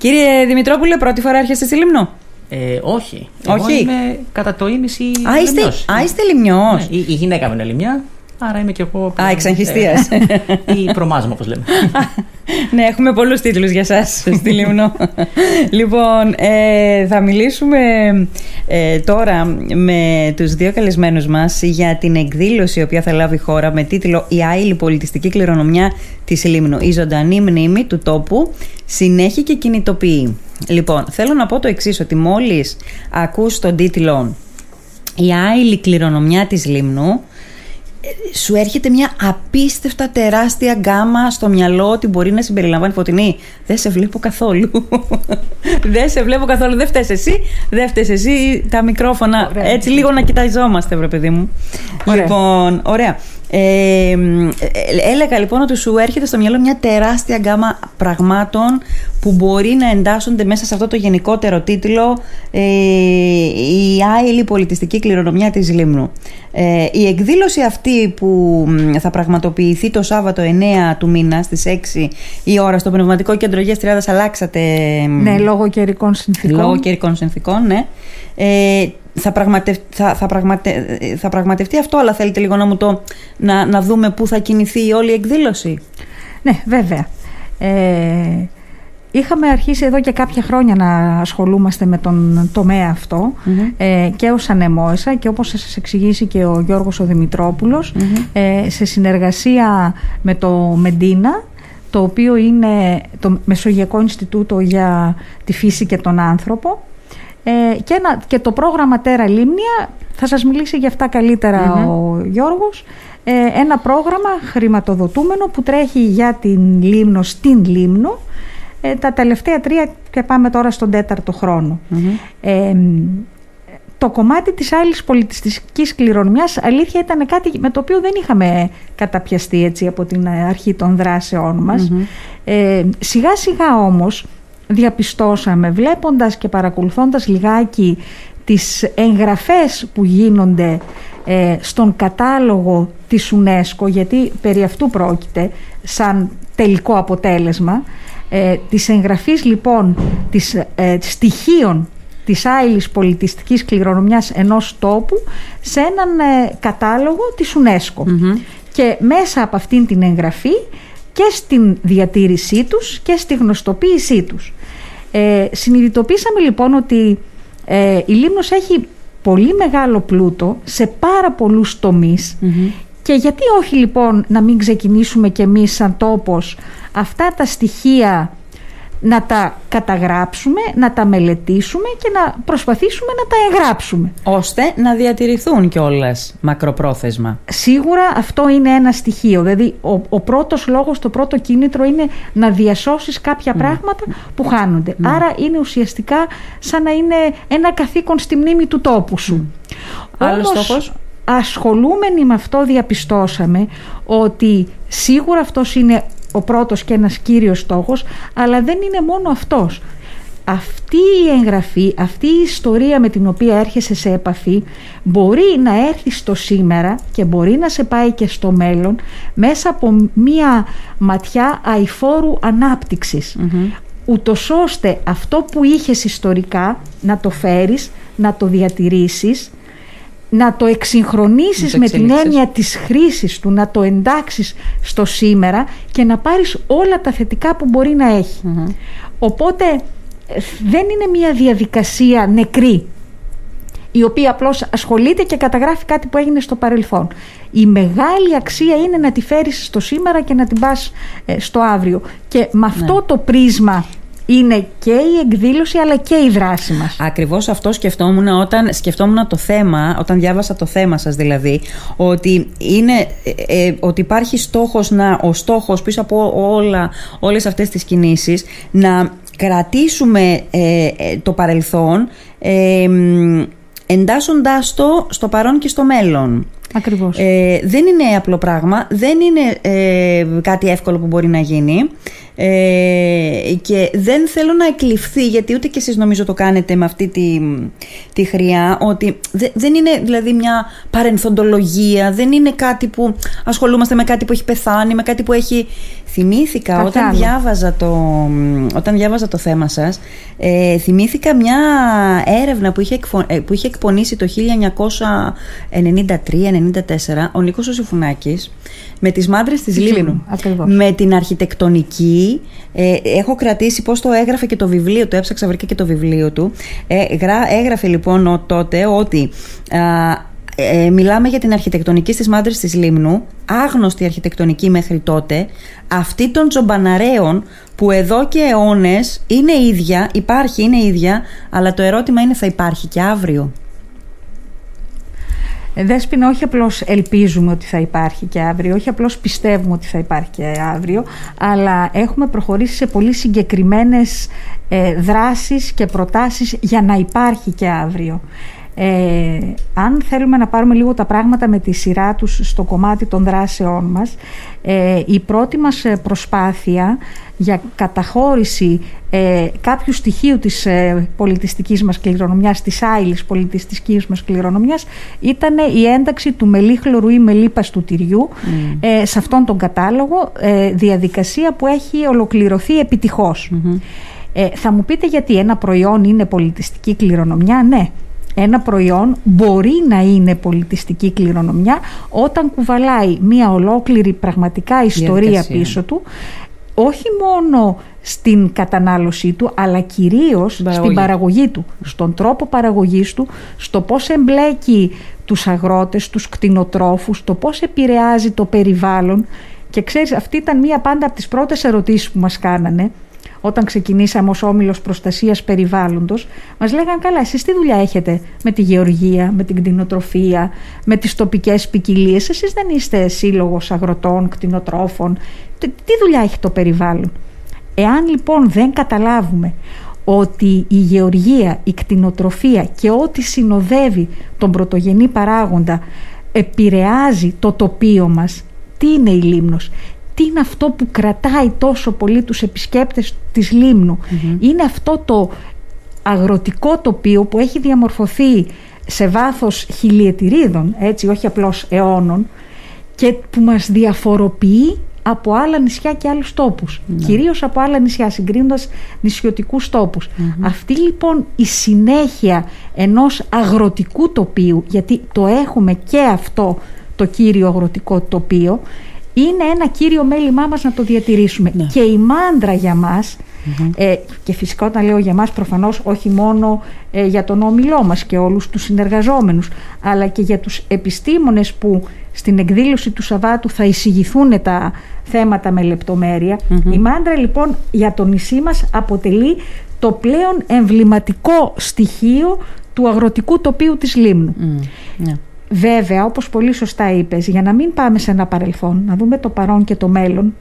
Κύριε Δημητρόπουλε, πρώτη φορά έρχεστε στη Λίμνο. Ε, όχι. Όχι. Εγώ είμαι κατά το ίμιση Α, είστε, λιμνιός. α, είστε λιμνιός. Ναι, η, η γυναίκα μου είναι λιμνιά, άρα είμαι και εγώ. Α, εξαγχιστίας. Ε, ή προμάζουμε, όπως λέμε. ναι, έχουμε πολλούς τίτλους για σας στη Λίμνο. λοιπόν, ε, θα μιλήσουμε ε, τώρα με τους δύο καλεσμένους μας για την εκδήλωση η οποία θα λάβει η χώρα με τίτλο «Η άειλη πολιτιστική κληρονομιά της Λίμνου. Η ζωντανή μνήμη του τόπου συνέχει και κινητοποιεί». Λοιπόν, θέλω να πω το εξής, ότι μόλις ακούς τον τίτλο «Η άειλη κληρονομιά της Λίμνου», σου έρχεται μια απίστευτα τεράστια γκάμα στο μυαλό ότι μπορεί να συμπεριλαμβάνει φωτεινή. Δεν σε βλέπω καθόλου. δεν σε βλέπω καθόλου. Δεν φταίει εσύ, δεν φταίει εσύ. Τα μικρόφωνα. Ωραία. Έτσι λίγο να κοιταζόμαστε, βρε παιδί μου. Ωραία. Λοιπόν, ωραία. Ε, ε, έλεγα λοιπόν ότι σου έρχεται στο μυαλό μια τεράστια γκάμα πραγμάτων που μπορεί να εντάσσονται μέσα σε αυτό το γενικότερο τίτλο ε, «Η άειλη πολιτιστική κληρονομιά της Λίμνου». Ε, η εκδήλωση αυτή που μ, θα πραγματοποιηθεί το Σάββατο 9 του μήνα στις 6 η ώρα στο Πνευματικό Κέντρο Υγείας Τριάδας αλλάξατε μ, Ναι, λόγω καιρικών συνθήκων. λόγω καιρικών συνθήκων, ναι. Ε, θα, πραγματευ, θα, θα, πραγματε, θα πραγματευτεί αυτό, αλλά θέλετε λίγο να μου το να, να δούμε πού θα κινηθεί όλη η εκδήλωση; Ναι, βέβαια. Ε, είχαμε αρχίσει εδώ και κάποια χρόνια να ασχολούμαστε με τον τομέα αυτό ε, και ως ανεμόησα και όπως σας εξηγήσει και ο Γιώργος ο δημητροπουλος ε, σε συνεργασία με το Μεντίνα το οποίο είναι το Μεσογειακό Ινστιτούτο για τη Φύση και τον Άνθρωπο ε, και, ένα, και το πρόγραμμα Τέρα Λίμνια θα σας μιλήσει για αυτά καλύτερα ο Γιώργος ε, ένα πρόγραμμα χρηματοδοτούμενο που τρέχει για την Λίμνο στην Λίμνο ε, τα τελευταία τρία και πάμε τώρα στον τέταρτο χρόνο. Ε, το κομμάτι της άλλης πολιτιστικής κληρονομιάς αλήθεια ήταν κάτι με το οποίο δεν είχαμε καταπιαστεί έτσι από την αρχή των δράσεών μας. Ε, σιγά σιγά όμως διαπιστώσαμε βλέποντας και παρακολουθώντας λιγάκι τις εγγραφές που γίνονται ε, στον κατάλογο της UNESCO γιατί περί αυτού πρόκειται σαν τελικό αποτέλεσμα ε, της εγγραφής λοιπόν της ε, στοιχείων της άειλης πολιτιστικής κληρονομιάς ενός τόπου σε έναν ε, κατάλογο της UNESCO. Και μέσα από αυτήν την εγγραφή και στην διατήρησή τους και στη γνωστοποίησή τους. Ε, συνειδητοποίησαμε λοιπόν ότι ε, η Λίμνος έχει πολύ μεγάλο πλούτο σε πάρα πολλούς τομείς. Και γιατί όχι λοιπόν να μην ξεκινήσουμε κι εμείς σαν τόπος αυτά τα στοιχεία να τα καταγράψουμε, να τα μελετήσουμε και να προσπαθήσουμε να τα εγγράψουμε. Ώστε να διατηρηθούν κιόλας μακροπρόθεσμα. Σίγουρα αυτό είναι ένα στοιχείο. Δηλαδή, ο, ο πρώτος λόγος, το πρώτο κίνητρο είναι να διασώσεις κάποια πράγματα που χάνονται. Άρα είναι ουσιαστικά σαν να είναι ένα καθήκον στη μνήμη του τόπου σου. Άλλος Όμως, στόχος; ασχολούμενοι με αυτό διαπιστώσαμε ότι σίγουρα αυτός είναι ο πρώτος και ένας κύριος στόχος, αλλά δεν είναι μόνο αυτός. Αυτή η εγγραφή, αυτή η ιστορία με την οποία έρχεσαι σε επαφή μπορεί να έρθει στο σήμερα και μπορεί να σε πάει και στο μέλλον μέσα από μία ματιά αηφόρου ανάπτυξης. Ούτως ώστε αυτό που είχες ιστορικά να το φέρεις, να το διατηρήσεις να το εξυγχρονίσεις Να το με την εξελίξεις. έννοια της χρήσης του, να το εντάξεις στο σήμερα και να πάρεις όλα τα θετικά που μπορεί να εχει Οπότε ε, δεν είναι μια διαδικασία νεκρή η οποία απλώς ασχολείται και καταγράφει κάτι που έγινε στο παρελθόν. Η μεγάλη αξία είναι να τη φέρεις στο σήμερα και να την πας ε, στο αύριο. Και με αυτό το πρίσμα είναι και η εκδήλωση αλλά και η δράση μας. Ακριβώς αυτό σκεφτόμουν όταν σκεφτόμουν το θέμα, όταν διάβασα το θέμα σας δηλαδή, ότι, είναι, ε, ε, ότι υπάρχει στόχος να, ο στόχος πίσω από όλα, όλες αυτές τις κινήσεις να κρατήσουμε ε, ε, το παρελθόν ε, μ, εντάσσοντάς το στο παρόν και στο μέλλον. Ακριβώς. Ε, δεν είναι απλό πράγμα, δεν είναι ε, κάτι εύκολο που μπορεί να γίνει ε, και δεν θέλω να εκλειφθεί γιατί ούτε και εσείς νομίζω το κάνετε με αυτή τη, τη χρειά ότι δε- δεν είναι δηλαδή μια παρενθοντολογία, δεν είναι κάτι που ασχολούμαστε με κάτι που έχει πεθάνει, με κάτι που έχει θυμήθηκα όταν διάβαζα, το, όταν διάβαζα το θέμα σας ε, θυμήθηκα μια έρευνα που είχε, ε, που είχε εκπονήσει το 1993-94 ο Νίκος Οσυφουνάκης με τις μάντρες της Λίμνου. Με την αρχιτεκτονική ε, έχω κρατήσει πώς το έγραφε και το βιβλίο του έψαξα βρήκα και το βιβλίο του. Ε, έγραφε λοιπόν τότε ότι ε, μιλάμε για την αρχιτεκτονική στις μάντρες της Λίμνου, άγνωστη αρχιτεκτονική μέχρι τότε, αυτή των τζομπαναρέων που εδώ και αιώνες είναι ίδια, υπάρχει, είναι ίδια, αλλά το ερώτημα είναι θα υπάρχει και αύριο. Ε, Δέσποινα, όχι απλώς ελπίζουμε ότι θα υπάρχει και αύριο, όχι απλώς πιστεύουμε ότι θα υπάρχει και αύριο, αλλά έχουμε προχωρήσει σε πολύ συγκεκριμένες ε, δράσεις και προτάσεις για να υπάρχει και αύριο. Ε, αν θέλουμε να πάρουμε λίγο τα πράγματα με τη σειρά τους στο κομμάτι των δράσεών μας, ε, η πρώτη μας ε, προσπάθεια για καταχώρηση ε, κάποιου στοιχείου της ε, πολιτιστικής μας κληρονομιάς, της άειλης πολιτιστικής μας κληρονομιάς, ήταν η ένταξη του μελίχλωρου ή μελίπας του τυριού mm. ε, σε αυτόν τον κατάλογο, διαδικασία που έχει ολοκληρωθεί mm-hmm. θα μου πείτε γιατί ένα προϊόν είναι πολιτιστική κληρονομιά, ναι ένα προϊόν μπορεί να είναι πολιτιστική κληρονομιά όταν κουβαλάει μία ολόκληρη πραγματικά ιστορία πίσω του όχι μόνο στην κατανάλωσή του αλλά κυρίως στην παραγωγή του, στον τρόπο παραγωγής του, στο πώς εμπλέκει τους αγρότες, τους κτηνοτρόφους, το πώς επηρεάζει το περιβάλλον. Και ξέρεις αυτή ήταν μία πάντα από τις πρώτες ερωτήσεις που μας κάνανε όταν ξεκινήσαμε ως όμιλος προστασίας περιβάλλοντος, μας λέγαν καλά, εσείς τι δουλειά έχετε με τη γεωργία, με την κτηνοτροφία, με τις τοπικές ποικιλίες; εσείς δεν είστε σύλλογος αγροτών, κτηνοτρόφων, τι δουλειά έχει το περιβάλλον; Εάν λοιπόν δεν καταλάβουμε ότι η γεωργία, η κτηνοτροφία και ό,τι συνοδεύει τον πρωτογενή παράγοντα επηρεάζει το τοπίο μας, τι είναι η Λίμνος, τι είναι αυτό που κρατάει τόσο πολύ τους επισκέπτες της λιμνου Είναι αυτό το αγροτικό τοπίο που έχει διαμορφωθεί σε βάθος χιλιετηρίδων, έτσι, όχι απλώς αιώνων, και που μας διαφοροποιεί από άλλα νησιά και άλλους τόπους. Ναι. Κυρίως από άλλα νησιά, συγκρίνοντας νησιωτικούς Αυτή λοιπόν η συνέχεια ενός αγροτικού τοπίου, γιατί το έχουμε και αυτό το κύριο αγροτικό τοπίο, είναι ένα κύριο μέλημά μας να το διατηρήσουμε. Ναι. Και η μάντρα για μας, ε, και φυσικά όταν λέω για μας προφανώς όχι μόνο ε, για τον όμιλό μας και όλους τους συνεργαζόμενους, αλλά και για τους επιστήμονες που στην εκδήλωση του Σαββάτου θα εισηγηθούν τα θέματα με λεπτομερεια Η μάντρα λοιπόν για το νησί μας αποτελεί το πλέον εμβληματικό στοιχείο του αγροτικού τοπίου της Λίμνου. Ναι. Βέβαια, όπως πολύ σωστά είπες, για να μην πάμε σε ένα παρελθόν, να δούμε το παρόν και το μέλλον,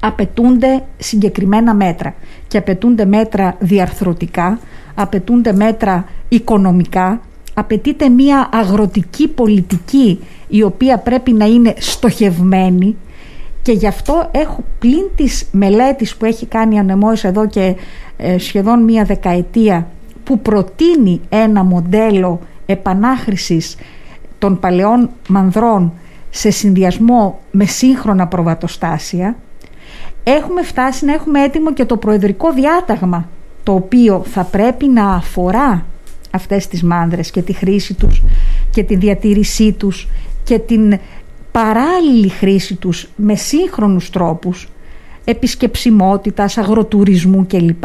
απαιτούνται συγκεκριμένα μέτρα. Και απαιτούνται μέτρα διαρθρωτικά, απαιτούνται μέτρα οικονομικά, απαιτείται μια αγροτική πολιτική η οποία πρέπει να είναι στοχευμένη. Και γι' αυτό έχω πλην της μελέτης που έχει κάνει ανεμόης εδώ και ε, σχεδόν μία δεκαετία που προτείνει ένα μοντέλο επανάχρησης των παλαιών μανδρών σε συνδυασμό με σύγχρονα προβατοστάσια έχουμε φτάσει να έχουμε έτοιμο και το προεδρικό διάταγμα το οποίο θα πρέπει να αφορά αυτές τις μάνδρες και τη χρήση τους και τη διατήρησή τους και την παράλληλη χρήση τους με σύγχρονους τρόπους επισκεψιμότητας, αγροτουρισμού κλπ.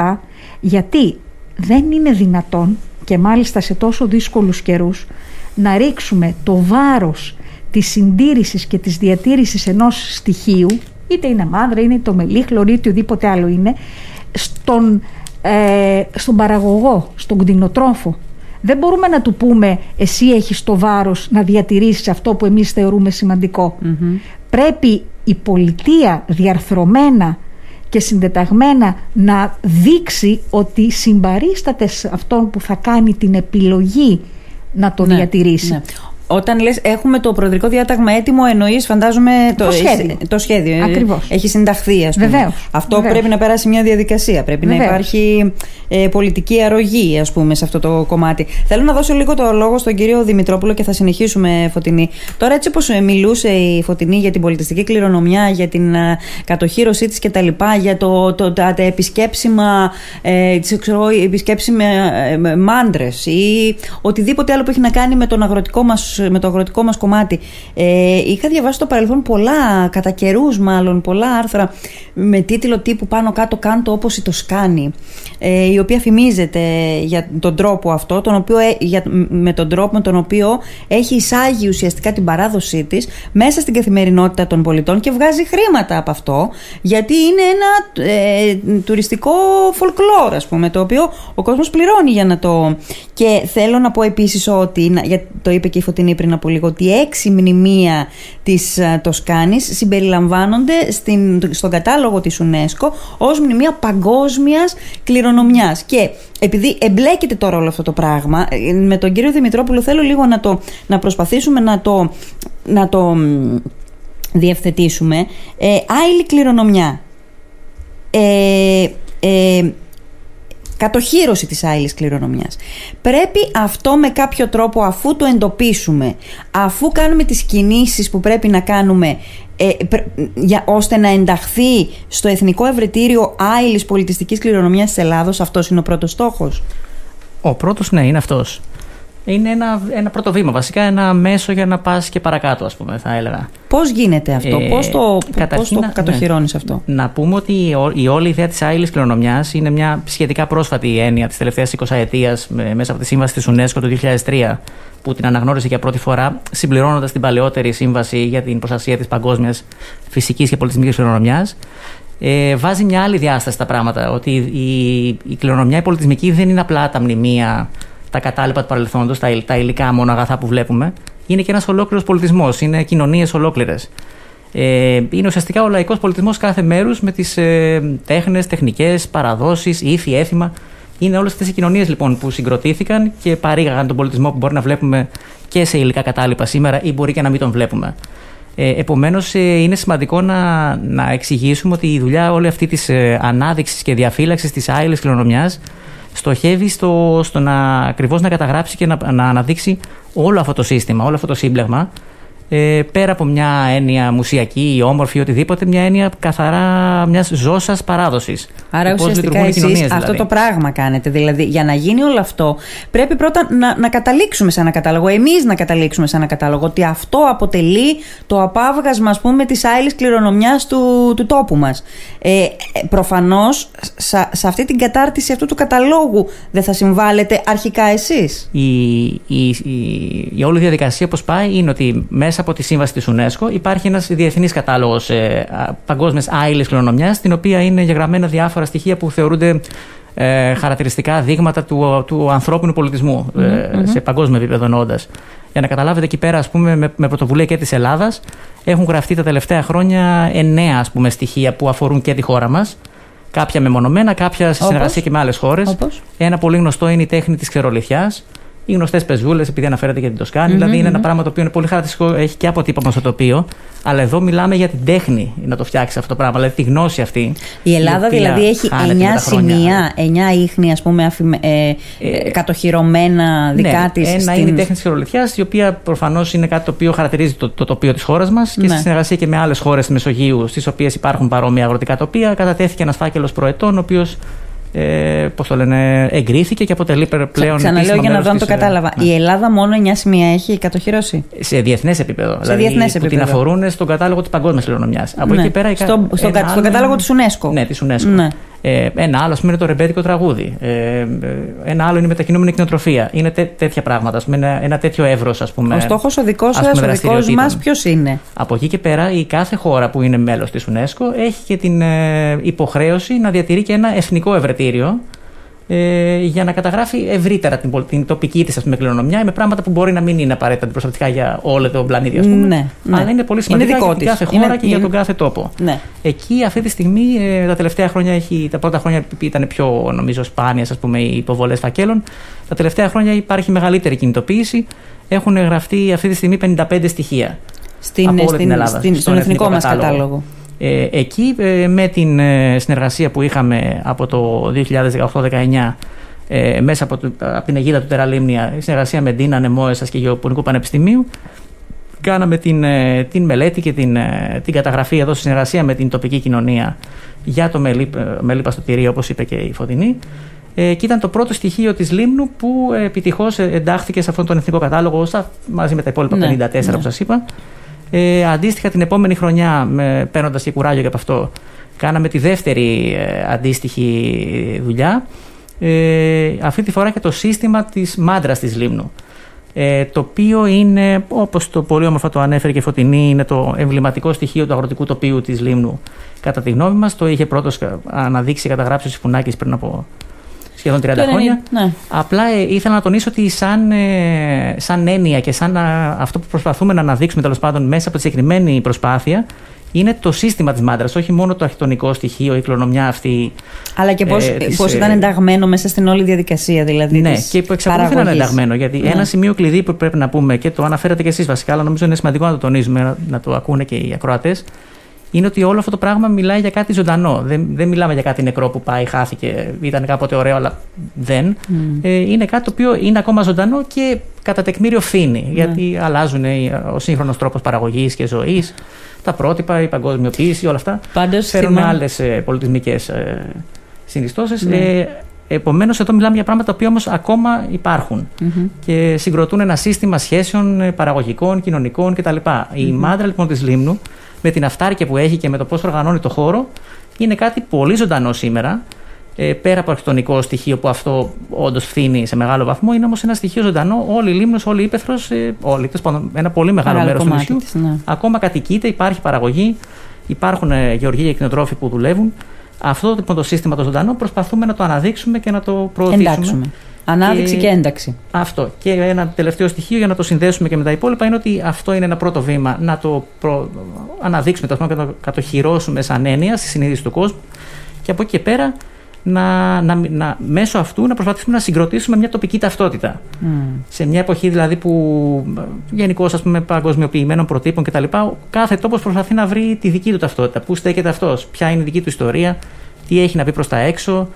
Γιατί δεν είναι δυνατόν και μάλιστα σε τόσο δύσκολους καιρούς να ρίξουμε το βάρος της συντήρησης και της διατήρησης ενός στοιχείου είτε είναι μάνδρα, είτε το μελίχλωρο είτε οτιδήποτε άλλο είναι στον, ε, στον παραγωγό, στον κτηνοτρόφο. Δεν μπορούμε να του πούμε εσύ έχεις το βάρος να διατηρήσεις αυτό που εμείς θεωρούμε πρέπει η πολιτεία διαρθρωμένα και συντεταγμένα να δείξει ότι συμπαρίσταται σε αυτόν που θα κάνει την επιλογή να το ναι, διατηρήσει. Ναι. Όταν λες έχουμε το προεδρικό διάταγμα έτοιμο, εννοείς, φαντάζομαι το, Το σχέδιο. το σχέδιο. Ακριβώς. Έχει συνταχθεί, ας πούμε. Βεβαίως, Αυτό βεβαίως. πρέπει να περάσει μια διαδικασία. Πρέπει να Βεβαίως. υπάρχει ε, πολιτική αρρωγή, ας πούμε, σε αυτό το κομμάτι. Θέλω να δώσω λίγο το λόγο στον κύριο Δημητρόπουλο και θα συνεχίσουμε, Φωτεινή. Τώρα, έτσι όπως μιλούσε η Φωτεινή για την πολιτιστική κληρονομιά, για την ε, κατοχήρωσή της κτλ., για το, το, τα, τα επισκέψιμα, ε, τις, ξέρω, εγώ, επισκέψιμα ε, μάντρες ή οτιδήποτε άλλο που έχει να κάνει με, τον αγροτικό μας, με το αγροτικό μας κομμάτι. Ε, είχα διαβάσει στο παρελθόν πολλά, κατά καιρούς μάλλον, πολλά άρθρα με τίτλο τύπου πάνω κάτω κάντο όπως η Τοσκάνη, ε, η οποία φημίζεται για τον τρόπο αυτό, τον οποίο, ε, για, με τον τρόπο με τον οποίο έχει εισάγει ουσιαστικά την παράδοσή της μέσα στην καθημερινότητα των πολιτών και βγάζει χρήματα από αυτό, γιατί είναι ένα ε, τουριστικό folklore, ας πούμε, το οποίο ο κόσμος πληρώνει για να το... Και θέλω να πω επίσης ότι, να- για, το είπε και η Φωτεινή πριν από λίγο, ότι έξι μνημεία της ε, Τοσκάνης συμπεριλαμβάνονται στην, στον κατάλογο της UNESCO ως μνημεία παγκόσμιας κληρονομιάς. Και επειδή εμπλέκεται τώρα όλο αυτό το πράγμα, ε, με τον κύριο Δημητρόπουλο θέλω λίγο να, το, να προσπαθήσουμε να το, να το μ, διευθετήσουμε. Ε, άειλη κληρονομιά. Ε, ε, κατοχήρωση της άειλης κληρονομιάς. Πρέπει αυτό με κάποιο τρόπο αφού το εντοπίσουμε, αφού κάνουμε τις κινήσεις που πρέπει να κάνουμε ε, πρε- για, ώστε να ενταχθεί στο Εθνικό Ευρετήριο Άειλης Πολιτιστικής Κληρονομιάς της Ελλάδος, αυτός είναι ο πρώτος στόχος. Ο πρώτος, ναι, είναι αυτός. Είναι ένα, ένα πρώτο βήμα, βασικά ένα μέσο για να πας και παρακάτω, ας πούμε, θα έλεγα. Πώς γίνεται αυτό, Ε, πώς το, πώς καταρχήν, το ναι. κατοχυρώνεις αυτό; Να πούμε ότι η, ό- η όλη ιδέα της άειλη κληρονομιάς είναι μια σχετικά πρόσφατη έννοια της τελευταίας 20 ετία μέσα από τη σύμβαση της UNESCO του 2003, που την αναγνώρισε για πρώτη φορά, συμπληρώνοντας την παλαιότερη σύμβαση για την προστασία της παγκόσμιας φυσικής και πολιτισμικής κληρονομιάς. Ε, βάζει μια άλλη διάσταση στα πράγματα. Ότι η, η κληρονομιά η πολιτισμική δεν είναι απλά τα μνημεία, τα κατάλοιπα του παρελθόντος, τα, υλ- τα υλικά μόνο αγαθά που βλέπουμε. Είναι και ένας ολόκληρος πολιτισμός. Είναι κοινωνίες ολόκληρες. Ε, είναι ουσιαστικά ο λαϊκός πολιτισμός κάθε μέρους με τις ε, τέχνες, τεχνικές, παραδόσεις, ήθη, έθιμα. Είναι όλες αυτές οι κοινωνίες λοιπόν που συγκροτήθηκαν και παρήγαγαν τον πολιτισμό που μπορεί να βλέπουμε και σε υλικά κατάλοιπα σήμερα ή μπορεί και να μην τον βλέπουμε. Ε, επομένως ε, είναι σημαντικό να, να εξηγήσουμε ότι η δουλειά όλη αυτή της ε, ανάδειξης και διαφύλαξης της άειλης κληρονομιάς στοχεύει στο, στο να ακριβώς να καταγράψει και να, να αναδείξει όλο αυτό το σύστημα, όλο αυτό το σύμπλεγμα ε, πέρα από μια έννοια μουσιακή ή όμορφη ή οτιδήποτε, μια έννοια καθαρά μιας ζώσας παράδοσης. Άρα ουσιαστικά εσείς δηλαδή. αυτό το πράγμα κάνετε. Δηλαδή για να γίνει όλο αυτό πρέπει πρώτα να, να καταλήξουμε σε ένα κατάλογο. Εμείς να καταλήξουμε σε ένα κατάλογο ότι αυτό αποτελεί το απάβγασμα ας πούμε της άειλης κληρονομιάς του, του τόπου μας. Ε, ε, προφανώς σε, σε αυτή την κατάρτιση αυτού του καταλόγου δεν θα συμβάλλετε αρχικά εσείς. Η, η, η, η όλη διαδικασία πώς πάει είναι ότι μέσα από τη σύμβαση της UNESCO υπάρχει ένας διεθνής κατάλογος ε, α, παγκόσμιας άειλης κληρονομιάς στην οποία είναι γεγραμμένα διάφορα στοιχεία που θεωρούνται ε, χαρακτηριστικά δείγματα του, του ανθρώπινου πολιτισμού, ε, σε παγκόσμιο επίπεδο εννοώντας. Για να καταλάβετε εκεί πέρα, ας πούμε, με, με πρωτοβουλία και της Ελλάδας, έχουν γραφτεί τα τελευταία χρόνια εννέα ας πούμε, στοιχεία που αφορούν και τη χώρα μας. Κάποια μεμονωμένα, κάποια σε Όπως; συνεργασία και με άλλες χώρες. Όπως; Ένα πολύ γνωστό είναι η τέχνη της ξερολιθιάς. Οι γνωστές πεζούλες, επειδή αναφέρεται και την τοσκανη Δηλαδή είναι ένα πράγμα το οποίο είναι πολύ χαρακτηριστικό, έχει και αποτύπωμα στο τοπίο. Αλλά εδώ μιλάμε για την τέχνη να το φτιάξει αυτό το πράγμα, δηλαδή τη γνώση αυτή. Η Ελλάδα οποία δηλαδή έχει χάνεται με 9 τα χρόνια. σημεία, 9 ίχνη ας πούμε αφημε- ε, ε, κατοχυρωμένα δικά ναι, της. Ένα στην- είναι η τέχνης τη ξερολιθιά, η οποία προφανώς είναι κάτι το οποίο χαρακτηρίζει το, το τοπίο της χώρας μας και Ναι. στη συνεργασία και με άλλες χώρες της Μεσογείου, στις οποίες υπάρχουν παρόμοια αγροτικά τοπία, κατατέθηκε ένας φάκελος προετών, ο οποίος. Ε, πώς το λένε, εγκρίθηκε και αποτελεί πλέον. Ξα- Ξαναλέω επίσημα για να μέρος δω αν το της, ε, κατάλαβα. ναι. Η Ελλάδα μόνο 9 σημεία έχει κατοχυρώσει; Σε διεθνές επίπεδο. δηλαδή διεθνές που την επίπεδο. αφορούν στον κατάλογο της παγκόσμιας κληρονομιάς. Από Ναι. εκεί πέρα. η κα- Στο- στο ένα κα- στον άλλο κατάλογο είναι- της UNESCO. Ναι, της UNESCO. Ναι. Ε, ένα άλλο ας πούμε, είναι το ρεμπέτικο τραγούδι. Ε, ε, ένα άλλο είναι η μετακινούμενη κτηνοτροφία. Είναι τέ- τέτοια πράγματα. Ας πούμε, ένα, ένα τέτοιο εύρος, ας πούμε. Ο στόχος ο δικός ας σα, πούμε, ο δικός δραστηριοτήτων. μας, ποιος είναι; Από εκεί και πέρα, η κάθε χώρα που είναι μέλος της UNESCO έχει και την ε, υποχρέωση να διατηρεί και ένα εθνικό ευρετήριο ε, για να καταγράφει ευρύτερα την, την τοπική της κληρονομιά με πράγματα που μπορεί να μην είναι απαραίτητα αντιπροσωπευτικά για όλο τον πλανήτη, ας πούμε. Ναι, ναι. Αλλά είναι πολύ σημαντικά είναι για την κάθε χώρα είναι, και για τον κάθε τόπο. Ναι. Εκεί αυτή τη στιγμή ε, τα τελευταία χρόνια, έχει, τα πρώτα χρόνια ήταν πιο νομίζω σπάνιες οι υποβολές φακέλων. Τα τελευταία χρόνια υπάρχει μεγαλύτερη κινητοποίηση. Έχουν γραφτεί αυτή τη στιγμή 55 στοιχεία. Στην, από όλη την Ελλάδα, στην, στον εθνικό, εθνικό μας κατάλογο. Ε, εκεί ε, με την ε, συνεργασία που είχαμε από το 2018-19 ε, μέσα από, το, από την αιγίδα του Τεραλίμνια, η συνεργασία με Ντίνα Νεμόεσας και Γεωπονικού Πανεπιστημίου, κάναμε την, την μελέτη και την, την καταγραφή εδώ στη συνεργασία με την τοπική κοινωνία για το μελίπαστο όπως είπε και η Φωτεινή ε, και ήταν το πρώτο στοιχείο της Λίμνου που επιτυχώς εντάχθηκε σε αυτόν τον εθνικό κατάλογο μαζί με τα υπόλοιπα 54 ναι, που ναι. σας είπα ε, αντίστοιχα την επόμενη χρονιά, παίρνοντας και κουράγιο και από αυτό, κάναμε τη δεύτερη ε, αντίστοιχη δουλειά. Ε, αυτή τη φορά και το σύστημα της μάντρας της Λίμνου. Ε, το οποίο είναι, όπως το πολύ όμορφα το ανέφερε και Φωτεινή, είναι το εμβληματικό στοιχείο του αγροτικού τοπίου της Λίμνου. Κατά τη γνώμη μας, το είχε πρώτος αναδείξει και καταγράψει ο Σιφουνάκης πριν από σχεδόν 30 χρόνια. Ναι. Απλά ε, ήθελα να τονίσω ότι σαν, ε, σαν έννοια και σαν αυτό που προσπαθούμε να αναδείξουμε τέλος πάντων μέσα από τη συγκεκριμένη προσπάθεια είναι το σύστημα της μάντρας, όχι μόνο το αρχιτεκτονικό στοιχείο, η κληρονομιά αυτή. Αλλά και πώς ε, πώς ήταν ενταγμένο μέσα στην όλη διαδικασία, δηλαδή. Ναι, και που εξακολουθεί να είναι ενταγμένο. Γιατί ναι. ένα σημείο κλειδί που πρέπει να πούμε και το αναφέρατε και εσείς βασικά, αλλά νομίζω είναι σημαντικό να το τονίζουμε, να, να το ακούνε και οι ακροατές, είναι ότι όλο αυτό το πράγμα μιλάει για κάτι ζωντανό. Δεν, δεν μιλάμε για κάτι νεκρό που πάει, χάθηκε, ήταν κάποτε ωραίο, αλλά δεν. Mm. Ε, είναι κάτι το οποίο είναι ακόμα ζωντανό και κατά τεκμήριο φύνει. Mm. Γιατί αλλάζουν ο σύγχρονος τρόπος παραγωγής και ζωής, τα πρότυπα, η παγκοσμιοποίηση, όλα αυτά. Πάντως, φέρουν θυμά... άλλες πολιτισμικές ε, συνιστώσεις. Ναι. Ε, Επομένως, εδώ μιλάμε για πράγματα που όμως ακόμα υπάρχουν mm-hmm. και συγκροτούν ένα σύστημα σχέσεων ε, παραγωγικών, κοινωνικών κτλ. Mm-hmm. Η μάντρα λοιπόν της Λίμνου με την αυτάρκεια που έχει και με το πώς οργανώνει το χώρο, είναι κάτι πολύ ζωντανό σήμερα. Ε, πέρα από αρχιτεκτονικό στοιχείο που αυτό όντως φθήνει σε μεγάλο βαθμό, είναι όμως ένα στοιχείο ζωντανό. Όλη η Λίμνος, όλη η Ήπεθρο, ε, όλη, ένα πολύ μεγάλο, μέρος του νησιού. Ναι. Ακόμα κατοικείται, υπάρχει παραγωγή, υπάρχουν ε, γεωργοί και κτηνοτρόφοι που δουλεύουν. Αυτό λοιπόν το σύστημα το ζωντανό προσπαθούμε να το αναδείξουμε και να το προωθήσουμε. Εντάξουμε. Ανάδειξη και, ένταξη. Αυτό. Και ένα τελευταίο στοιχείο για να το συνδέσουμε και με τα υπόλοιπα είναι ότι αυτό είναι ένα πρώτο βήμα να το προ... αναδείξουμε το και να το κατοχυρώσουμε σαν έννοια στη συνείδηση του κόσμου και από εκεί και πέρα να, να, να, μέσω αυτού να προσπαθήσουμε να συγκροτήσουμε μια τοπική ταυτότητα. Mm. Σε μια εποχή δηλαδή που γενικώς ας πούμε παγκοσμιοποιημένων προτύπων κτλ. Κάθε τόπος προσπαθεί να βρει τη δική του ταυτότητα. Πού στέκεται αυτός, ποια είναι η δική του ιστορία, τι έχει να πει προς τα έξω, ε,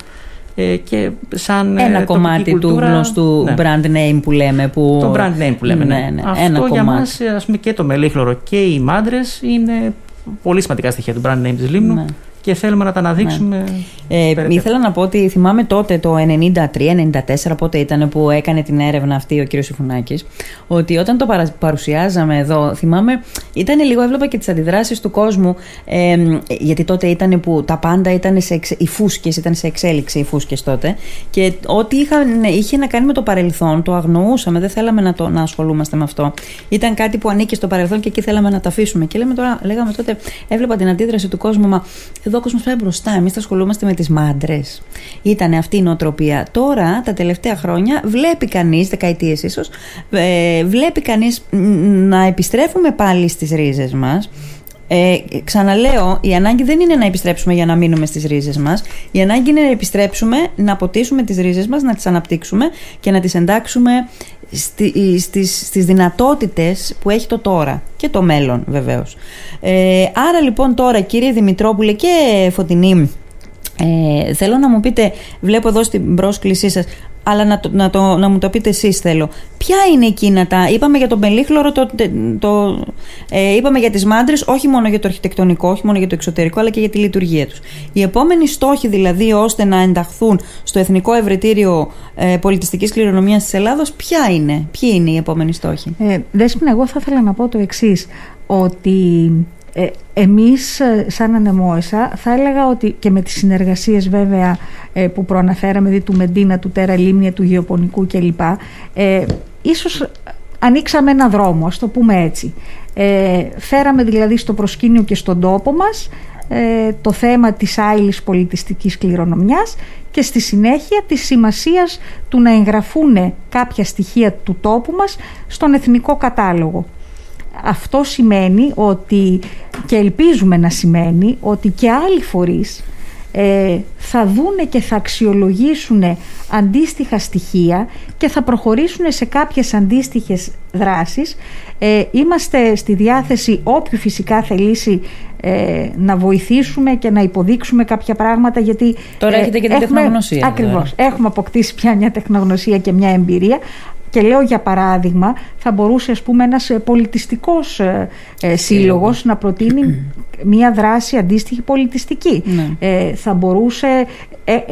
και σαν ε, Ένα κομμάτι κουλτούρα, του γνωστού ναι. brand name που λέμε. Που... Το brand name που λέμε, ναι. ναι. ναι. Αυτό Ένα για μας, ας πούμε, και το μελίχλωρο και οι μάντρες είναι πολύ σημαντικά στοιχεία του brand name της Λίμνου. Ναι και θέλουμε να τα αναδείξουμε. Ναι. Ε, ήθελα να πω ότι θυμάμαι τότε το 93-94 πότε ήταν που έκανε την έρευνα αυτή ο κύριος Ιφουνάκης ότι όταν το παρουσιάζαμε εδώ θυμάμαι ήταν λίγο έβλεπα και τις αντιδράσεις του κόσμου ε, γιατί τότε ήταν που τα πάντα ήταν σε εξ, οι φούσκες ήταν σε εξέλιξη οι φούσκες τότε και ό,τι είχαν, είχε να κάνει με το παρελθόν το αγνοούσαμε δεν θέλαμε να, το, να ασχολούμαστε με αυτό ήταν κάτι που ανήκει στο παρελθόν και εκεί θέλαμε να τα αφήσουμε και λέμε τώρα, λέγαμε τότε έβλεπα την αντίδραση του κόσμου μα εδώ ο κόσμος πάει μπροστά. Εμείς θα ασχολούμαστε με τις μάντρες. Ήταν αυτή η νοοτροπία. Τώρα, τα τελευταία χρόνια, βλέπει κανείς, δεκαετίες ίσως, ε, βλέπει κανείς να επιστρέφουμε πάλι στις ρίζες μας. Ε, ξαναλέω, η ανάγκη δεν είναι να επιστρέψουμε για να μείνουμε στις ρίζες μας. Η ανάγκη είναι να επιστρέψουμε, να αποτίσουμε τις ρίζες μας, να τις αναπτύξουμε και να τις εντάξουμε στη, στις, στις δυνατότητες που έχει το τώρα και το μέλλον βεβαίως. Ε, άρα λοιπόν τώρα κύριε Δημητρόπουλε και Φωτεινή ε, θέλω να μου πείτε, βλέπω εδώ στην πρόσκλησή σας, αλλά να, το, να, το, να μου το πείτε εσείς θέλω. Ποια είναι εκείνα τα, είπαμε για τον πελίχλωρο, το, το, ε, είπαμε για τις μάντρες, όχι μόνο για το αρχιτεκτονικό, όχι μόνο για το εξωτερικό, αλλά και για τη λειτουργία τους. Οι επόμενοι στόχοι δηλαδή ώστε να ενταχθούν στο Εθνικό Ευρετήριο ε, Πολιτιστικής Κληρονομιάς της Ελλάδος, ποια είναι, ποιοι είναι οι επόμενοι στόχοι; Ε, Δέσποινα, εγώ θα ήθελα να πω το εξής ότι ε, εμείς ε, σαν ανεμόεσα θα έλεγα ότι και με τις συνεργασίες βέβαια ε, που προαναφέραμε δι του Μεντίνα, του Τέρα Λίμνια, του Γεωπονικού κλπ ε, ίσως ανοίξαμε ένα δρόμο, ας το πούμε έτσι. Ε, φέραμε δηλαδή στο προσκήνιο και στον τόπο μας ε, το θέμα της άειλης πολιτιστικής κληρονομιάς και στη συνέχεια της σημασίας του να εγγραφούν κάποια στοιχεία του τόπου μας στον εθνικό κατάλογο. Αυτό σημαίνει ότι και ελπίζουμε να σημαίνει ότι και άλλοι φορείς ε, θα δούνε και θα αξιολογήσουν αντίστοιχα στοιχεία και θα προχωρήσουν σε κάποιες αντίστοιχες δράσεις. Ε, είμαστε στη διάθεση όποιου φυσικά θελήσει ε, να βοηθήσουμε και να υποδείξουμε κάποια πράγματα γιατί τώρα έχετε και την έχουμε, τεχνογνωσία ακριβώς, έχουμε αποκτήσει πια μια τεχνογνωσία και μια εμπειρία και λέω για παράδειγμα, θα μπορούσε ας πούμε ένας ε, πολιτιστικός ε, ε, σύλλογος να προτείνει μια δράση αντίστοιχη πολιτιστική. Ναι. Ε, θα μπορούσε,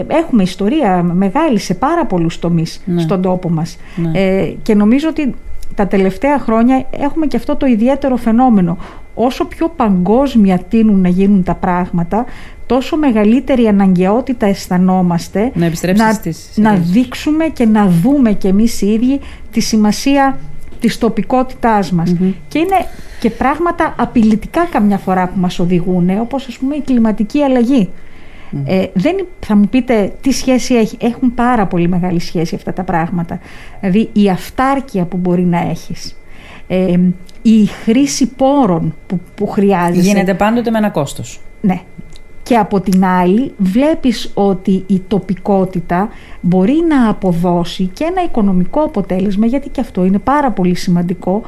έχουμε ιστορία μεγάλη σε πάρα πολλούς τομείς ναι. στον τόπο μας. Ναι. Ε, και νομίζω ότι τα τελευταία χρόνια έχουμε και αυτό το ιδιαίτερο φαινόμενο. Όσο πιο παγκόσμια τείνουν να γίνουν τα πράγματα, τόσο μεγαλύτερη αναγκαιότητα αισθανόμαστε να, να, να δείξουμε και να δούμε και εμείς οι ίδιοι τη σημασία της τοπικότητάς μας. Και είναι και πράγματα απειλητικά καμιά φορά που μας οδηγούν, όπως ας πούμε η κλιματική Ε, δεν, θα μου πείτε τι σχέση έχει. Έχουν πάρα πολύ μεγάλη σχέση αυτά τα πράγματα. Δηλαδή η αυτάρκεια που μπορεί να έχεις. Ε, η χρήση πόρων που, που χρειάζεσαι. Γίνεται πάντοτε με ένα κόστος. Ναι και από την άλλη βλέπεις ότι η τοπικότητα μπορεί να αποδώσει και ένα οικονομικό αποτέλεσμα γιατί και αυτό είναι πάρα πολύ σημαντικό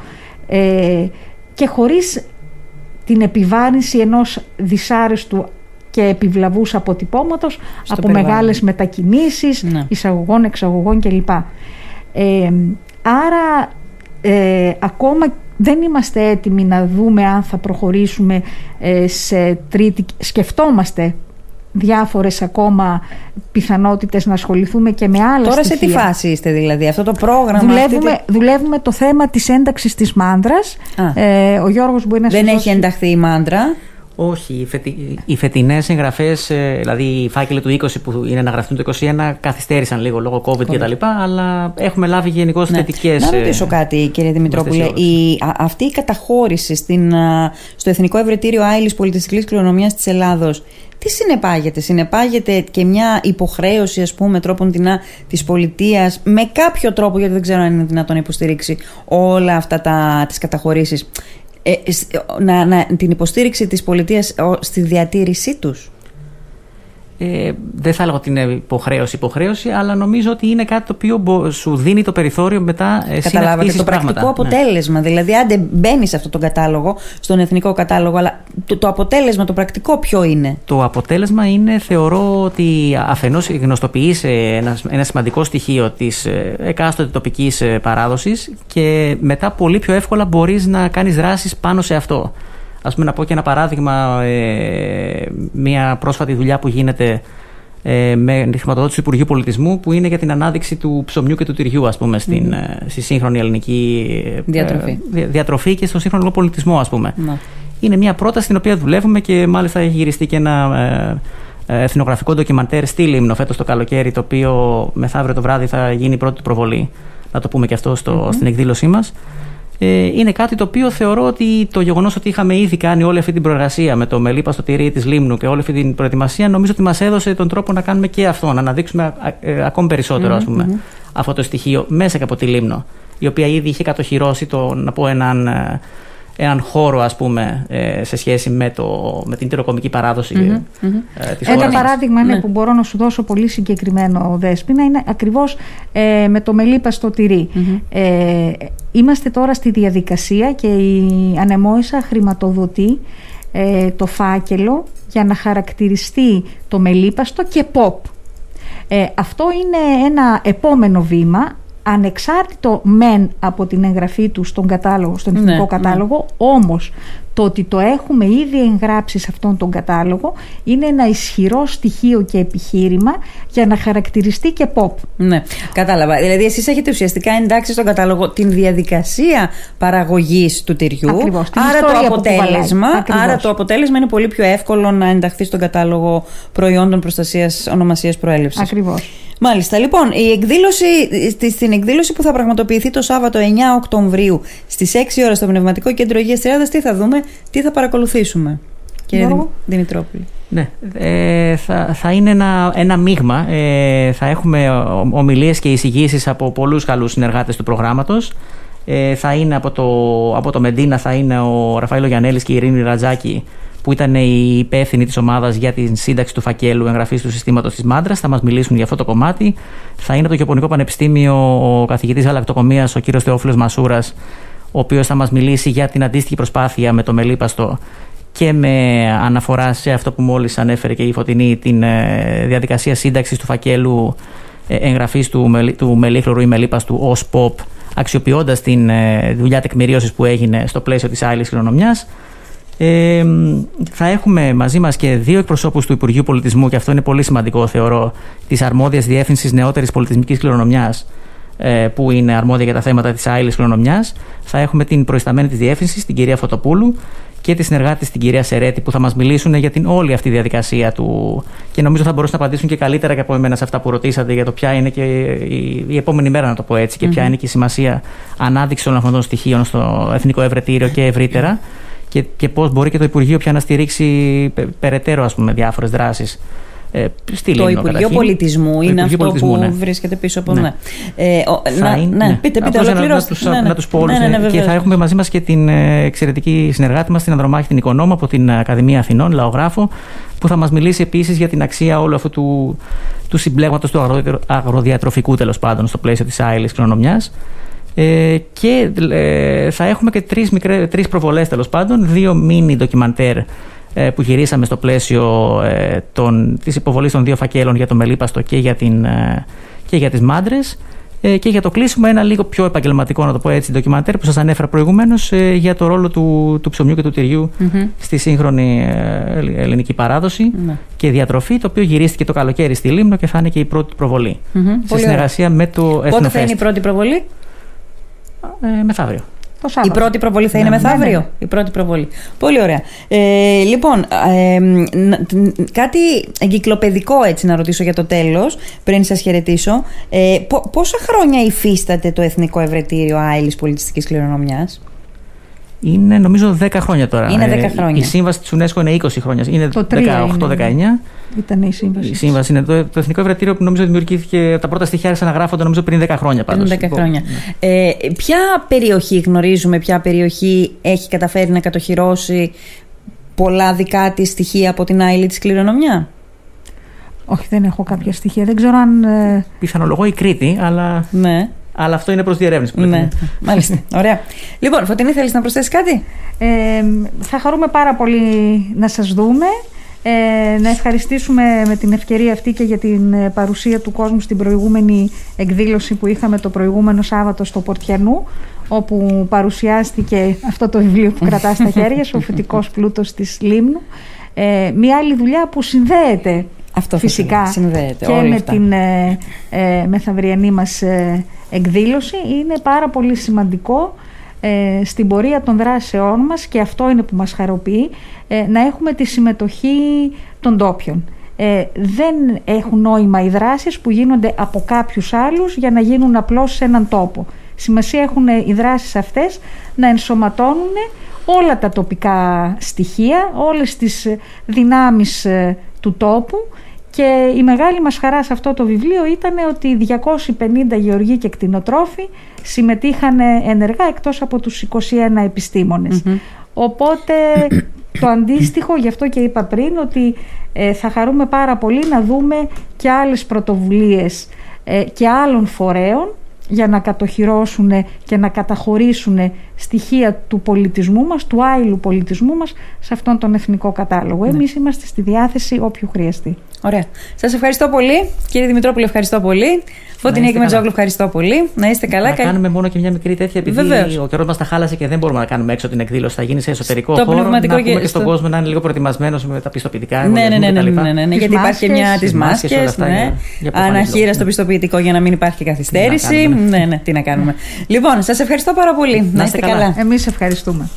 ε, και χωρίς την επιβάρυνση ενός δυσάρεστου και επιβλαβούς αποτυπώματος από μεγάλες μετακινήσεις, ναι. εισαγωγών, εξαγωγών κλπ. Ε, άρα ε, ακόμα δεν είμαστε έτοιμοι να δούμε αν θα προχωρήσουμε ε, σε τρίτη... Σκεφτόμαστε διάφορες ακόμα πιθανότητες να ασχοληθούμε και με άλλα Τώρα σε τι φάση είστε δηλαδή, αυτό το πρόγραμμα... Δουλεύουμε, δουλεύουμε το θέμα της ένταξης της μάντρας. Ε, ο Γιώργος μπορεί να Δεν έχει ενταχθεί η μάντρα. Όχι, οι, φετι... οι φετινές εγγραφέ, ε, δηλαδή οι φάκελοι του 20 που είναι να γραφτούν το 21, καθυστέρησαν λίγο λόγω COVID κτλ. Αλλά έχουμε λάβει γενικώς ναι. θετικές. Να ρωτήσω κάτι, κύριε Δημητρόπουλε. Η, αυτή η καταχώρηση στην, στο Εθνικό Ευρετήριο Άιλης Πολιτιστικής Κληρονομιάς της Ελλάδος, τι συνεπάγεται, συνεπάγεται και μια υποχρέωση ας πούμε τρόπον την της πολιτείας με κάποιο τρόπο γιατί δεν ξέρω αν είναι δυνατόν να υποστηρίξει όλα αυτά τα, τις καταχωρήσεις; Ε, να, να, την υποστήριξη της πολιτείας στη διατήρησή τους. Ε, δεν θα έλεγα ότι είναι υποχρέωση, υποχρέωση, αλλά νομίζω ότι είναι κάτι το οποίο σου δίνει το περιθώριο μετά ε, Καταλάβατε το πρακτικό ναι. αποτέλεσμα. Δηλαδή, αν μπαίνει σε αυτόν τον κατάλογο, στον εθνικό κατάλογο, αλλά το, το αποτέλεσμα, το πρακτικό ποιο είναι; Το αποτέλεσμα είναι, θεωρώ ότι αφενός γνωστοποιείς ένας, ένα σημαντικό στοιχείο της ε, εκάστοτε τοπικής ε, παράδοσης και μετά πολύ πιο εύκολα μπορείς να κάνεις δράσεις πάνω σε αυτό. Ας πούμε να πω και ένα παράδειγμα, ε, μια πρόσφατη δουλειά που γίνεται ε, με τη χρηματοδότηση του Υπουργείου Πολιτισμού που είναι για την ανάδειξη του ψωμιού και του τυριού ας πούμε στην, mm. στη σύγχρονη ελληνική διατροφή, ε, διατροφή και στο σύγχρονο πολιτισμό ας πούμε. Ναι. Είναι μια πρόταση στην οποία δουλεύουμε και μάλιστα έχει γυριστεί και ένα ε, εθνογραφικό ντοκιμαντέρ στη Λίμνο φέτος το καλοκαίρι το οποίο μεθαύριο το βράδυ θα γίνει η πρώτη προβολή. Να το πούμε και αυτό στο, στην εκδήλωσή μας ε, είναι κάτι το οποίο θεωρώ ότι το γεγονός ότι είχαμε ήδη κάνει όλη αυτή την προεργασία με το μελίπα στο τυρί της Λίμνου και όλη αυτή την προετοιμασία, νομίζω ότι μας έδωσε τον τρόπο να κάνουμε και αυτό, να αναδείξουμε ε, ακόμη περισσότερο, ας πούμε, αυτό το στοιχείο μέσα και από τη Λίμνο, η οποία ήδη είχε κατοχυρώσει το, να πω, έναν ε, έναν χώρο ας πούμε ε, σε σχέση με, το, με την τυροκομική παράδοση mm-hmm, mm-hmm. της Ένα παράδειγμα ναι. που μπορώ να σου δώσω πολύ συγκεκριμένο Δέσποινα είναι ακριβώς ε, με το μελίπα στο τυρί. Ε, είμαστε τώρα στη διαδικασία και η Ανεμόησα χρηματοδοτεί ε, το φάκελο για να χαρακτηριστεί το μελίπαστο και pop. Ε, αυτό είναι ένα επόμενο βήμα ανεξάρτητο μεν από την εγγραφή του στον κατάλογο, στον εθνικό ναι, κατάλογο, ναι. όμως το ότι το έχουμε ήδη εγγράψει σε αυτόν τον κατάλογο είναι ένα ισχυρό στοιχείο και επιχείρημα για να χαρακτηριστεί και pop. Ναι, κατάλαβα. Δηλαδή εσείς έχετε ουσιαστικά εντάξει στον κατάλογο την διαδικασία παραγωγής του τυριού. Ακριβώς, άρα, το αποτέλεσμα, άρα το αποτέλεσμα είναι πολύ πιο εύκολο να ενταχθεί στον κατάλογο προϊόντων προστασίας ονομασίας προέλευσης. Ακριβώς. Μάλιστα. Λοιπόν, η εκδήλωση, στην εκδήλωση που θα πραγματοποιηθεί το Σάββατο 9 Οκτωβρίου στις 6 ώρα στο Πνευματικό Κέντρο Υγείας Τριάδα, τι θα δούμε, τι θα παρακολουθήσουμε. κύριε Δημητρόπουλη; Ναι, ε, θα, θα είναι ένα, ένα μείγμα. Ε, θα έχουμε ομιλίες και εισηγήσεις από πολλούς καλούς συνεργάτες του προγράμματος. Ε, θα είναι από το, από το Μεντίνα θα είναι ο Ραφαήλο Γιαννέλης και η Ειρήνη Ρατζάκη που ήταν οι υπεύθυνοι της ομάδας για την σύνταξη του φακέλου εγγραφής του συστήματος της Μάντρας. Θα μας μιλήσουν για αυτό το κομμάτι. Θα είναι από το Γεωπονικό Πανεπιστήμιο ο καθηγητής Γαλακτοκομία, ο κύριος Θεόφιλος Μασούρας, ο οποίος θα μας μιλήσει για την αντίστοιχη προσπάθεια με το μελίπαστο και με αναφορά σε αυτό που μόλις ανέφερε και η Φωτεινή, την ε, διαδικασία σύνταξης του φακέλου ε, εγγραφής του, του μελίχλωρου ή μελίπαστου ως ΠΟΠ, αξιοποιώντας την ε, δουλειά τεκμηρίωσης που έγινε στο πλαίσιο της άλλης κληρονομιάς. Ε, θα έχουμε μαζί μας και δύο εκπροσώπους του Υπουργείου Πολιτισμού και αυτό είναι πολύ σημαντικό θεωρώ της αρμόδιας διεύθυνσης νεότερης πολιτισμικής κληρονομιάς που είναι αρμόδια για τα θέματα της άλλης κληρονομιάς. Θα έχουμε την προϊσταμένη της διεύθυνσης, την κυρία Φωτοπούλου και τη συνεργάτη την κυρία Σερέτη που θα μας μιλήσουν για την όλη αυτή διαδικασία του. Και νομίζω θα μπορούσαν να απαντήσουν και καλύτερα και από εμένα σε αυτά που ρωτήσατε για το ποια είναι και η, η επόμενη μέρα, να το πω έτσι, και ποια είναι και η σημασία ανάδειξη όλων αυτών των στοιχείων στο Εθνικό Ευρετήριο και ευρύτερα. Και, και πώς μπορεί και το Υπουργείο πια να στηρίξει περαιτέρω διάφορες δράσεις. Ε, στη το Υπουργείο Πολιτισμού είναι αυτό Πολιτισμού, που ναι. βρίσκεται πίσω από ναι. Ε, να, ναι, ναι, πείτε, πείτε, να, να, τους, ναι, ναι. να τους πω όλους. Ναι, ναι, και θα έχουμε μαζί μας και την ε, εξαιρετική συνεργάτη μας, την Ανδρομάχη την Οικονόμο από την Ακαδημία Αθηνών, Λαογράφο, που θα μας μιλήσει επίσης για την αξία όλου αυτού του, του συμπλέγματος του αγροδιατροφικού τέλος πάντων στο πλαίσιο της άειλης κληρονομιάς. Ε, και ε, θα έχουμε και τρεις, μικρές, τρεις προβολές τέλος πάντων, δύο μίνι ντοκιμαντέρ ε, που γυρίσαμε στο πλαίσιο ε, των, της υποβολής των δύο φακέλων για το Μελίπαστο και για, την, ε, και για τις μάντρες. Και για το κλείσιμο ένα λίγο πιο επαγγελματικό να το πω έτσι ντοκιμαντέρ που σας ανέφερα προηγουμένως για το ρόλο του, του ψωμιού και του τυριου στη σύγχρονη ελληνική ναι. και διατροφή το οποίο γυρίστηκε το καλοκαίρι στη Λίμνο και θα είναι και η πρώτη προβολή σε συνεργασία με το Εθνοφέστ. Πότε θα είναι η πρώτη προβολή; Ε, μεθαύριο. Η πρώτη προβολή θα είναι ναι, μεθαύριο; Ναι, ναι. Η πρώτη προβολή. Πολύ ωραία. Ε, λοιπόν, ε, κάτι εγκυκλοπαιδικό έτσι να ρωτήσω για το τέλος, πριν σας χαιρετήσω. Ε, πόσα χρόνια υφίσταται το Εθνικό Ευρετήριο Άιλη Πολιτιστικής Κληρονομιάς, είναι νομίζω 10 χρόνια τώρα. Είναι 10 ε, χρόνια. Η σύμβαση της UNESCO είναι 20 χρόνια. Είναι 18-19. Ήταν η σύμβαση. Η σύμβαση είναι το, το Εθνικό Ευρωτήριο που νομίζω δημιουργήθηκε. Τα πρώτα στοιχεία άρχισαν να γράφονται νομίζω πριν 10 χρόνια πάντως. Πριν 10 χρόνια. Ναι. Ε, ποια περιοχή γνωρίζουμε, ποια περιοχή έχει καταφέρει να κατοχυρώσει πολλά δικά της στοιχεία από την άειλη της κληρονομιά; Όχι, δεν έχω κάποια στοιχεία. Δεν ξέρω αν. Ε, Πιθανολογώ η Κρήτη, αλλά. Ναι. Αλλά αυτό είναι προς διερεύνηση. Που ναι, μάλιστα. Ωραία. Λοιπόν, Φωτεινή, θέλεις να προσθέσεις κάτι; Ε, θα χαρούμε πάρα πολύ να σας δούμε. Ε, να ευχαριστήσουμε με την ευκαιρία αυτή και για την ε, παρουσία του κόσμου στην προηγούμενη εκδήλωση που είχαμε το προηγούμενο Σάββατο στο Πορτιανού όπου παρουσιάστηκε αυτό το βιβλίο που κρατάς στα χέρια σου, ο φυτικός πλούτος της Λίμνου. Ε, μια άλλη δουλειά που συνδέεται αυτό φυσικά συνδέεται, και με την ε, ε, μεθαυριανή μας ε, εκδήλωση είναι πάρα πολύ σημαντικό ε, στην πορεία των δράσεών μας και αυτό είναι που μας χαροποιεί ε, να έχουμε τη συμμετοχή των ντόπιων. Ε, δεν έχουν νόημα οι δράσεις που γίνονται από κάποιους άλλους για να γίνουν απλώς σε έναν τόπο. Σημασία έχουν οι δράσεις αυτές να ενσωματώνουν όλα τα τοπικά στοιχεία, όλες τις δυνάμεις του τόπου και η μεγάλη μας χαρά σε αυτό το βιβλίο ήταν ότι 250 γεωργοί και κτηνοτρόφοι συμμετείχαν ενεργά εκτός από τους 21 επιστημονες Οπότε το αντίστοιχο, γι' αυτό και είπα πριν, ότι ε, θα χαρούμε πάρα πολύ να δούμε και άλλες πρωτοβουλίες ε, και άλλων φορέων για να κατοχυρώσουν και να καταχωρήσουν στοιχεία του πολιτισμού μας, του άειλου πολιτισμού μας σε αυτόν τον εθνικό κατάλογο. Ναι. Εμείς είμαστε στη διάθεση όποιου χρειαστεί. Ωραία. Σας ευχαριστώ πολύ. Κύριε Δημητρόπουλο, ευχαριστώ πολύ. Φωτεινή και Μετζόγλου, ευχαριστώ πολύ. Να είστε καλά. Να κάνουμε μόνο και μια μικρή τέτοια, επειδή Βεβαίως. ο καιρός μας τα χάλασε και δεν μπορούμε να κάνουμε έξω την εκδήλωση. Θα γίνει σε εσωτερικό το χώρο. Να πούμε και, στον κόσμο να είναι λίγο προετοιμασμένος με τα πιστοποιητικά. Ναι, ναι, ναι, ναι, ναι, ναι, ναι, γιατί υπάρχει και μια της μάσκες. Ναι. Αναχείρα στο πιστοποιητικό για να μην υπάρχει καθυστέρηση. Ναι, ναι, τι να κάνουμε. Λοιπόν, σας ευχαριστώ πάρα πολύ. Να είστε καλά. Εμείς ευχαριστούμε.